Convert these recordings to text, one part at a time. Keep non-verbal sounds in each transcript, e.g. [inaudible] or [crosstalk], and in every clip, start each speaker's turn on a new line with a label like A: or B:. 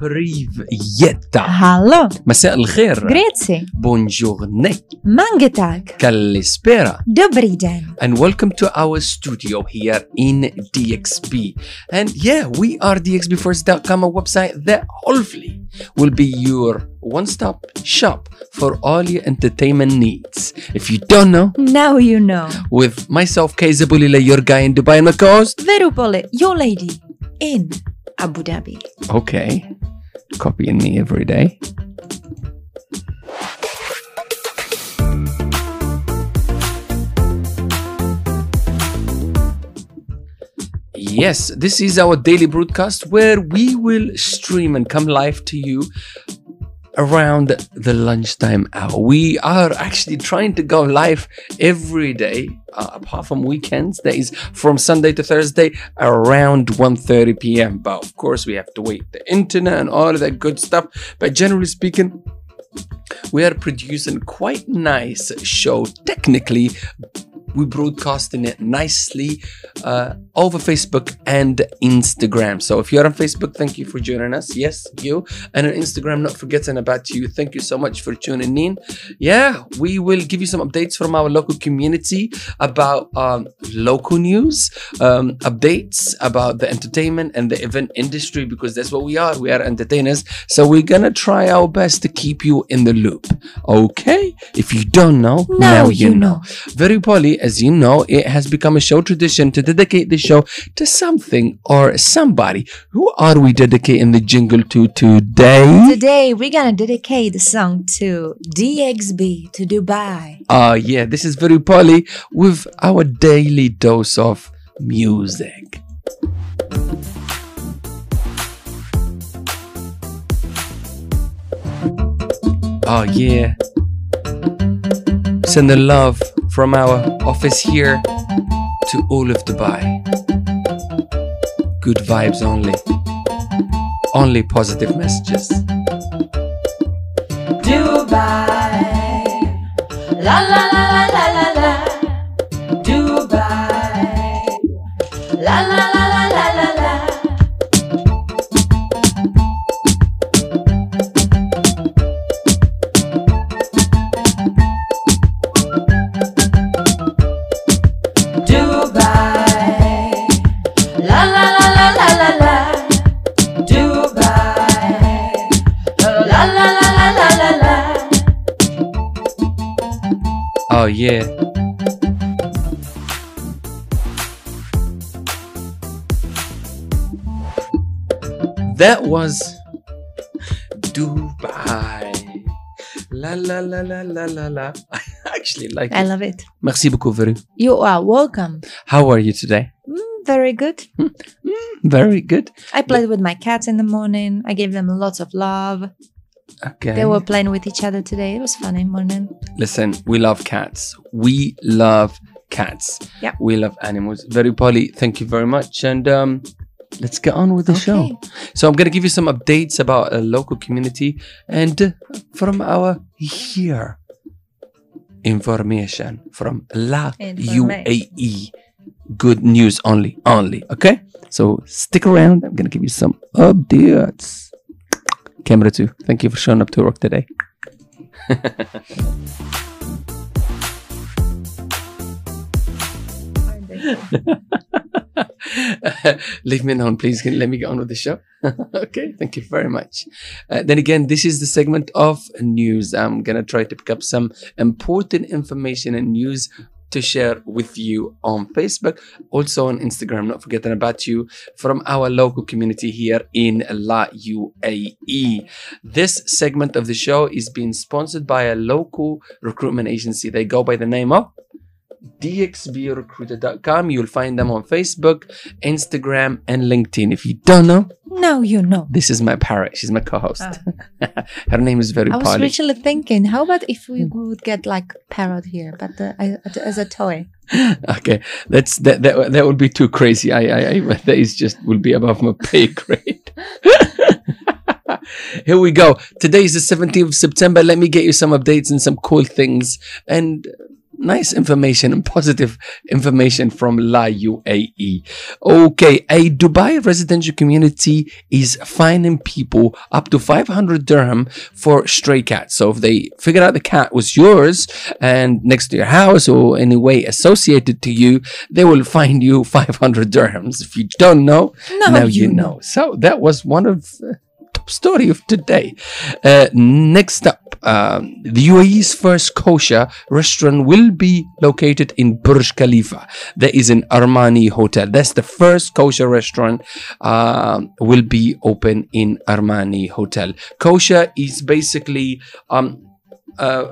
A: بريفيتا
B: هالو
A: مساء الخير
B: Bonjour,
A: Buongiorno.
B: Mangatag.
A: Kalispera.
B: Dobri den.
A: And welcome to our studio here in DXB. And yeah, we are DXBFirst.com, a website that hopefully will be your one stop shop for all your entertainment needs. If you don't know,
B: now you know.
A: With myself, Kay your guy in Dubai and my co
B: host, Veru Poli, your lady in Abu Dhabi.
A: Okay. Copying me every day. Yes, this is our daily broadcast where we will stream and come live to you around the lunchtime hour. We are actually trying to go live every day, uh, apart from weekends. That is from Sunday to Thursday around 1:30 p.m. But of course, we have to wait the internet and all of that good stuff. But generally speaking, we are producing quite nice show. Technically, we broadcasting it nicely uh, over Facebook and Instagram. So if you're on Facebook, thank you for joining us. Yes, you. And on Instagram, not forgetting about you. Thank you so much for tuning in. Yeah, we will give you some updates from our local community about um, local news, um, updates about the entertainment and the event industry because that's what we are. We are entertainers. So we're gonna try our best to keep you in the loop. Okay? If you don't know,
B: Now you know.
A: very poorly, as you know, it has become a show tradition to dedicate the show to something or somebody. Who are we dedicating the jingle to today?
B: Today we're gonna dedicate the song to DXB to Dubai.
A: Ah, yeah, this is very poorly with our daily dose of music. Oh, yeah. Send the love from our office here to all of Dubai. Good vibes only. Only positive messages.
B: Dubai. La la la la la
A: yeah. That was Dubai. La la la la la la la. [laughs] I actually like
B: I
A: it.
B: I love it.
A: Merci beaucoup, Veru.
B: You are welcome.
A: How are you today?
B: Mm, very good.
A: Very good.
B: I played with my cats in the morning. I gave them lots of love.
A: Okay.
B: They were playing with each other today. It was funny morning.
A: Listen, we love cats. We love cats.
B: Yeah.
A: We love animals. Veru Poli, thank you very much. And um, let's get on with the show.
B: Okay.
A: So I'm gonna give you some updates about a local community and uh, from our here information from La. UAE. Good news only, only. Okay. So stick around. I'm gonna give you some updates. Camera two. Thank you for showing up to work today. [laughs] Leave me alone, please. Let me get on with the show. [laughs] okay, thank you very much. Uh, then again, this is the segment of news. I'm gonna try to pick up some important information and news to share with you on Facebook, also on Instagram. Not forgetting about you from our local community here in La UAE. This segment of the show is being sponsored by a local recruitment agency. They go by the name of dxbrecruiter.com. You'll find them on Facebook, Instagram, and LinkedIn. If you don't know,
B: Now you know.
A: this is my parrot. She's my co-host. Ah. [laughs] Her name is very
B: I was
A: Polly.
B: literally thinking, how about if we hmm. would get like parrot here, but uh, as a toy? [laughs]
A: okay, that's that, that. That would be too crazy. I, I, I [laughs] that is just will be above my pay grade. Here we go. Today is the 17th of September. Let me get you some updates and some cool things. And uh, nice information and positive information from La UAE. Okay, a Dubai residential community is fining people up to 500 dirham for stray cats. So if they figure out the cat was yours and next to your house or any way associated to you, they will fine you 500 dirhams. If you don't know,
B: Now
A: now you
B: you
A: know. So that was one of uh, top story of today. Uh, next up, um, the UAE's first kosher restaurant will be located in Burj Khalifa. That is an Armani hotel. That's the first kosher restaurant um, will be open in Armani hotel. Kosher is basically um, uh,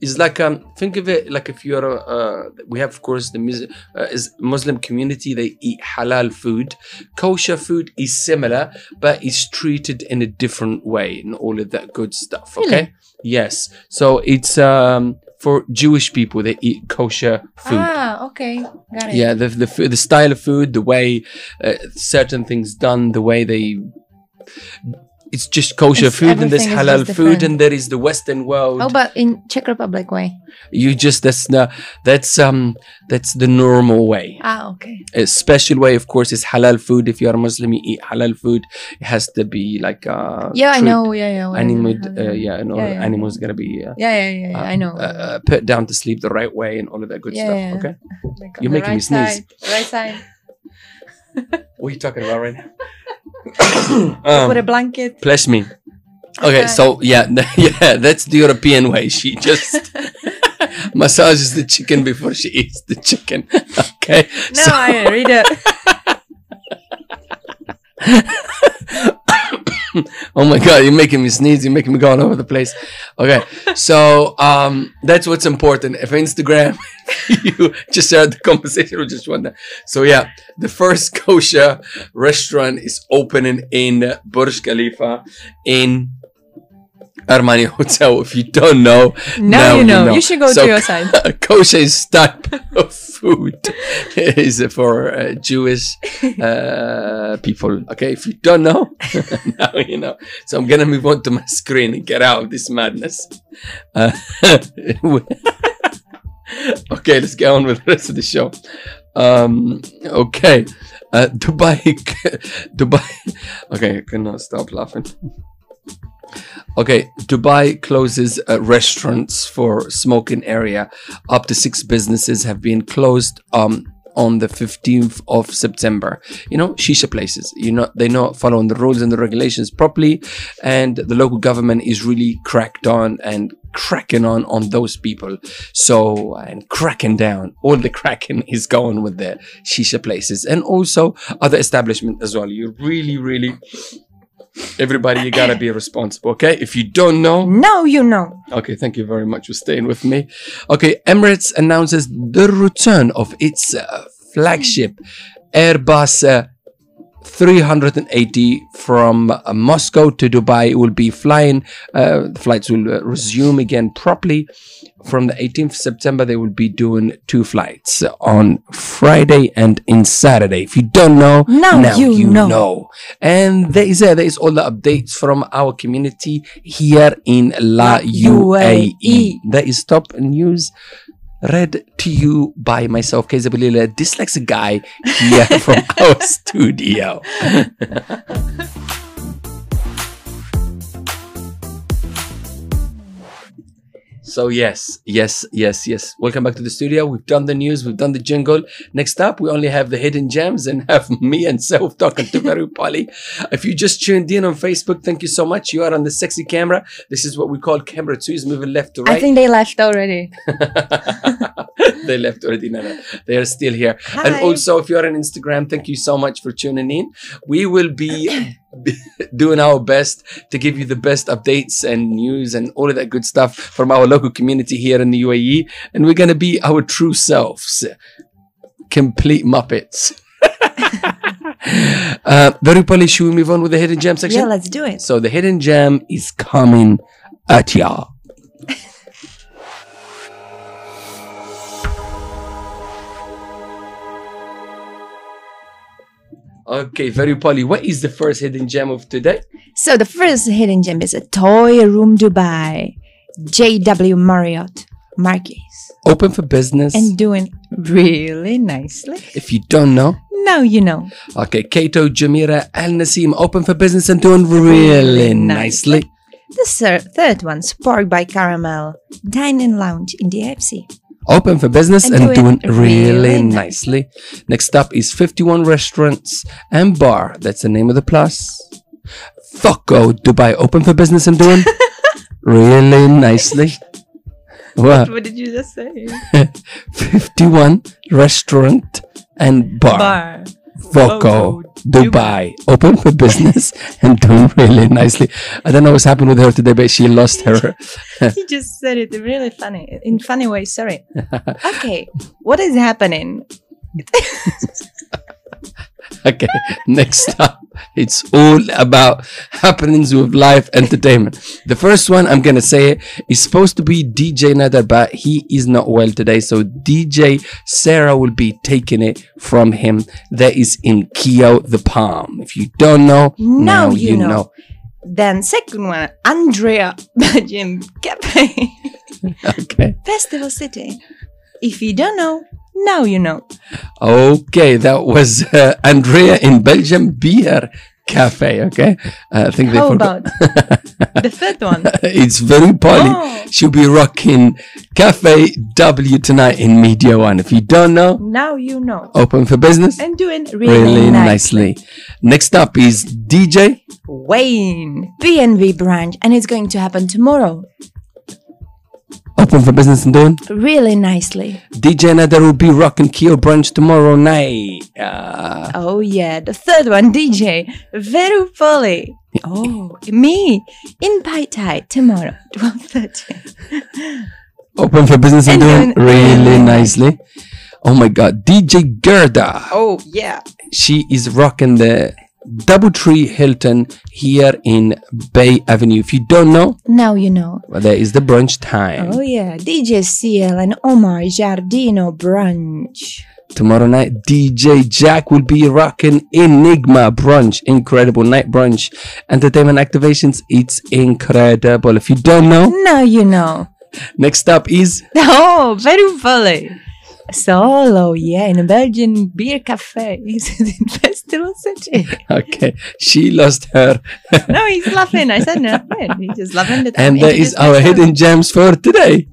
A: is like um think of it like if you're uh we have of course the Mus- uh, is muslim community they eat halal food kosher food is similar but it's treated in a different way and all of that good stuff okay
B: Really?
A: yes so it's um for jewish people they eat kosher food
B: Ah, okay. Got it.
A: yeah the, the the style of food the way uh, certain things done the way they it's just kosher
B: It's-
A: food and there's halal food and there is the western world
B: Oh, but in Czech Republic way.
A: you just that's the that's um that's the normal way
B: Ah, okay.
A: a special way of course is halal food if you are a muslim you eat halal food it has to be like uh
B: Yeah, I know. Yeah, yeah.
A: animal uh, yeah no
B: Yeah, yeah.
A: animals gonna be uh,
B: Yeah, yeah, yeah. yeah, I know.
A: uh, uh, put down to sleep the right way and all of that good
B: Yeah,
A: stuff okay
B: Like
A: you're making me sneeze.
B: Side, right side.
A: What are you talking about right now
B: Put a
A: um,
B: blanket.
A: bless me okay
B: Okay.
A: so yeah [laughs] yeah that's the european way she just [laughs] massages the chicken before she eats the chicken [laughs] okay
B: No,
A: So-
B: I read it.
A: Oh my god, you're making me sneeze, you're making me go all over the place. Okay, so um that's what's important. If Instagram [laughs] you just started the conversation with just one that. So yeah, the first [laughs] kosher restaurant is opening in Burj Khalifa in Armani Hotel. If you don't know,
B: Now,
A: Now
B: you
A: you
B: know.
A: know.
B: You should go
A: So-
B: to your side. [laughs]
A: kosher is type of food [laughs] is for uh, Jewish [laughs] uh, people. Okay, if you don't know, [laughs] now you know. So I'm gonna move on to my screen and get out of this madness. Uh, okay, let's get on with the rest of the show. Um, okay, uh, Dubai, Dubai. Okay, I cannot stop laughing. Okay, Dubai closes uh, restaurants for smoking area. Up to six businesses have been closed um, on the 15th of September. You know, shisha places. You know, they're not following the rules and the regulations properly, and the local government is really cracked on and cracking on on those people. So and cracking down. All the [laughs] cracking is going with the shisha places and also other establishment as well. You really, really. Everybody, you gotta be responsible, okay? If you don't know,
B: Now you know.
A: Okay, thank you very much for staying with me. Okay, Emirates announces the return of its uh, flagship Airbus uh, 380 from uh, Moscow to Dubai. Will be flying, uh, the flights will uh, resume again properly. From the 18th September, they will be doing two flights on Friday and in Saturday. If you don't know,
B: Now you know.
A: And there is uh, there is all the updates from our community here in La
B: La
A: UAE.
B: UAE.
A: That is top news read to you by myself, Keza Balila, dyslexic guy here from [laughs] our studio. [laughs] So yes, yes, yes, yes. Welcome back to the studio. We've done the news, we've done the jingle. Next up, we only have the hidden gems and have [laughs] me and Self talking to Polly. [laughs] If you just tuned in on Facebook, thank you so much. You are on the sexy camera. This is what we call camera two, is moving left to right.
B: I think they left already. [laughs]
A: they left already. No, no, they are still here.
B: Hi.
A: And also, if you're on Instagram, thank you so much for tuning in. We will be [coughs] doing our best to give you the best updates and news and all of that good stuff from our local community here in the UAE. And we're going to be our true selves, complete Muppets. [laughs] uh, very Polish, should we move on with the hidden gem section?
B: Yeah, let's do it.
A: So the hidden gem is coming at ya. Okay, Veru Poli. What is the first hidden gem of today?
B: So the first hidden gem is a toy room Dubai, JW Marriott. Marquis.
A: Open for business.
B: And doing really nicely.
A: if you don't know,
B: Now you know.
A: okay, Kato, Jumeirah, Al Naseem, open for business and doing really nicely.
B: The thir- third one, Spark by Caramel. Dine and lounge in the AFC.
A: Open for business
B: And
A: and,
B: doing
A: doing really,
B: really
A: nicely. Next up is 51 Restaurants and Bar. That's the name of the plus. Foco oh, Dubai. Open for business and doing [laughs] really nicely. What?
B: What did you just say? [laughs]
A: 51 Restaurant and Bar.
B: Bar.
A: Foco, Dubai, open for business [laughs] and doing really nicely. I don't know what's happened with her today, but she lost her. [laughs]
B: you just said it really funny. In funny way, sorry. [laughs] Okay. What is happening?
A: Okay, next up, it's all about happenings with live entertainment. The first one, I'm gonna say is supposed to be DJ Nadar, but he is not well today, so DJ Sarah will be taking it from him. That is in Kio the Palm. If you don't know,
B: Now
A: now
B: you
A: you
B: know.
A: know.
B: Then second one, Andrea [laughs] Belgium Cafe. [laughs]
A: Okay.
B: Festival City. If you don't know, now you know.
A: Okay, that was uh, Andrea in Belgium Beer Cafe. Okay, uh, I think they
B: How
A: forgot.
B: about [laughs] the third one?
A: it's very poly.
B: Oh.
A: She'll be rocking Cafe W tonight in Media One. If you don't know,
B: Now you know.
A: open for business.
B: And doing really,
A: Really
B: nice.
A: nicely. Next up is DJ.
B: Wayne BNV branch, and it's going to happen tomorrow.
A: Open for business and doing.
B: Really nicely.
A: DJ Nader will be rocking Kio Brunch tomorrow night. Uh,
B: Oh yeah, the third one, [laughs] DJ Veru Poli. Oh, me in Pai Thai tomorrow, [laughs] twelve thirty.
A: open for business and,
B: And
A: doing
B: doing
A: really
B: really
A: nicely. Oh my God, DJ Gerda.
B: Oh yeah.
A: she is rocking the Doubletree Hilton here in Bay Avenue. If you don't know,
B: Now you know.
A: well, there is the brunch time
B: Oh yeah, DJ CL and Omar Giardino brunch.
A: tomorrow night. DJ Jack will be rocking Enigma brunch, incredible night brunch, entertainment activations. It's incredible. If you don't know,
B: Now you know.
A: next up is [laughs]
B: Oh, Veru Poli. Solo, yeah, in a Belgian beer cafe. Is it in Festival City?
A: okay. She lost her,
B: no, he's laughing. I said nothing. He's just laughing that
A: and that is our hidden gems for today.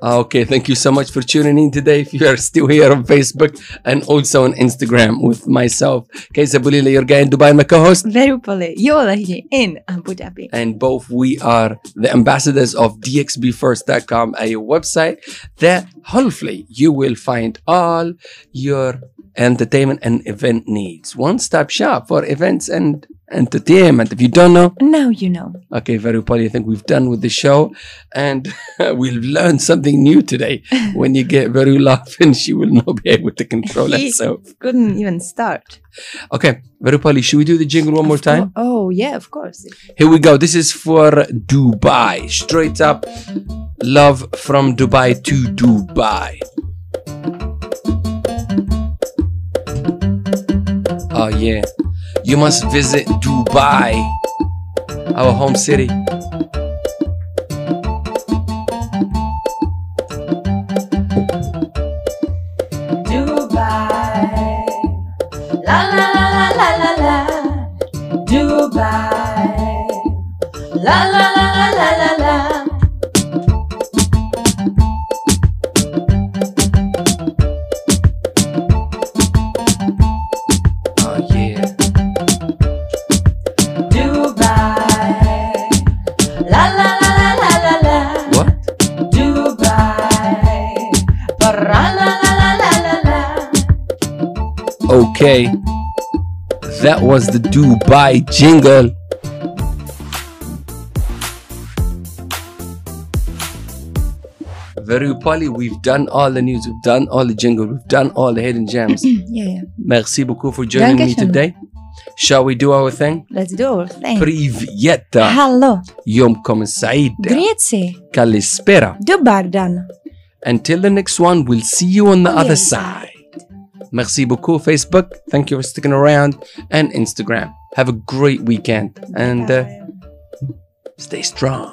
A: Ah, okay, thank you so much for tuning in today. If you are still here on Facebook and also on Instagram with myself, Kaisa Bulila Yurga in Dubai, my co-host,
B: Veru Poli. You're Lahiji in Abu Dhabi.
A: and both we are the ambassadors of dxbfirst.com, a website that hopefully you will find all your entertainment and event needs. One-stop shop for events and entertainment. If you don't know,
B: Now you know.
A: okay, very probably I think we've done with the show, and [laughs] we've learned something new today. [laughs] When you get very laughing, she will not be able to control
B: He-
A: herself.
B: Couldn't even start.
A: Okay, very probably should we do the jingle one more time?
B: Oh, yeah, of course.
A: Here we go. This is for Dubai. Straight up love from Dubai to Dubai. Oh, yeah. You must visit Dubai, our home city.
B: Dubai. La la la la la la. Dubai. La la la la la la.
A: okay. That was the Dubai jingle. Veru Poli, we've done all the news, we've done all the jingle, we've done all the hidden gems. [clears throat]
B: yeah, yeah.
A: Merci beaucoup for joining me today. Shall we do our thing?
B: Let's do our thing.
A: Привіта!
B: Hello.
A: Йом комен саїд.
B: Grazie.
A: Каліспера.
B: До Bardan.
A: Until the next one, we'll see you on the
B: other
A: side. Merci beaucoup, Facebook. Thank you for sticking around. And Instagram. Have a great weekend and uh, stay strong.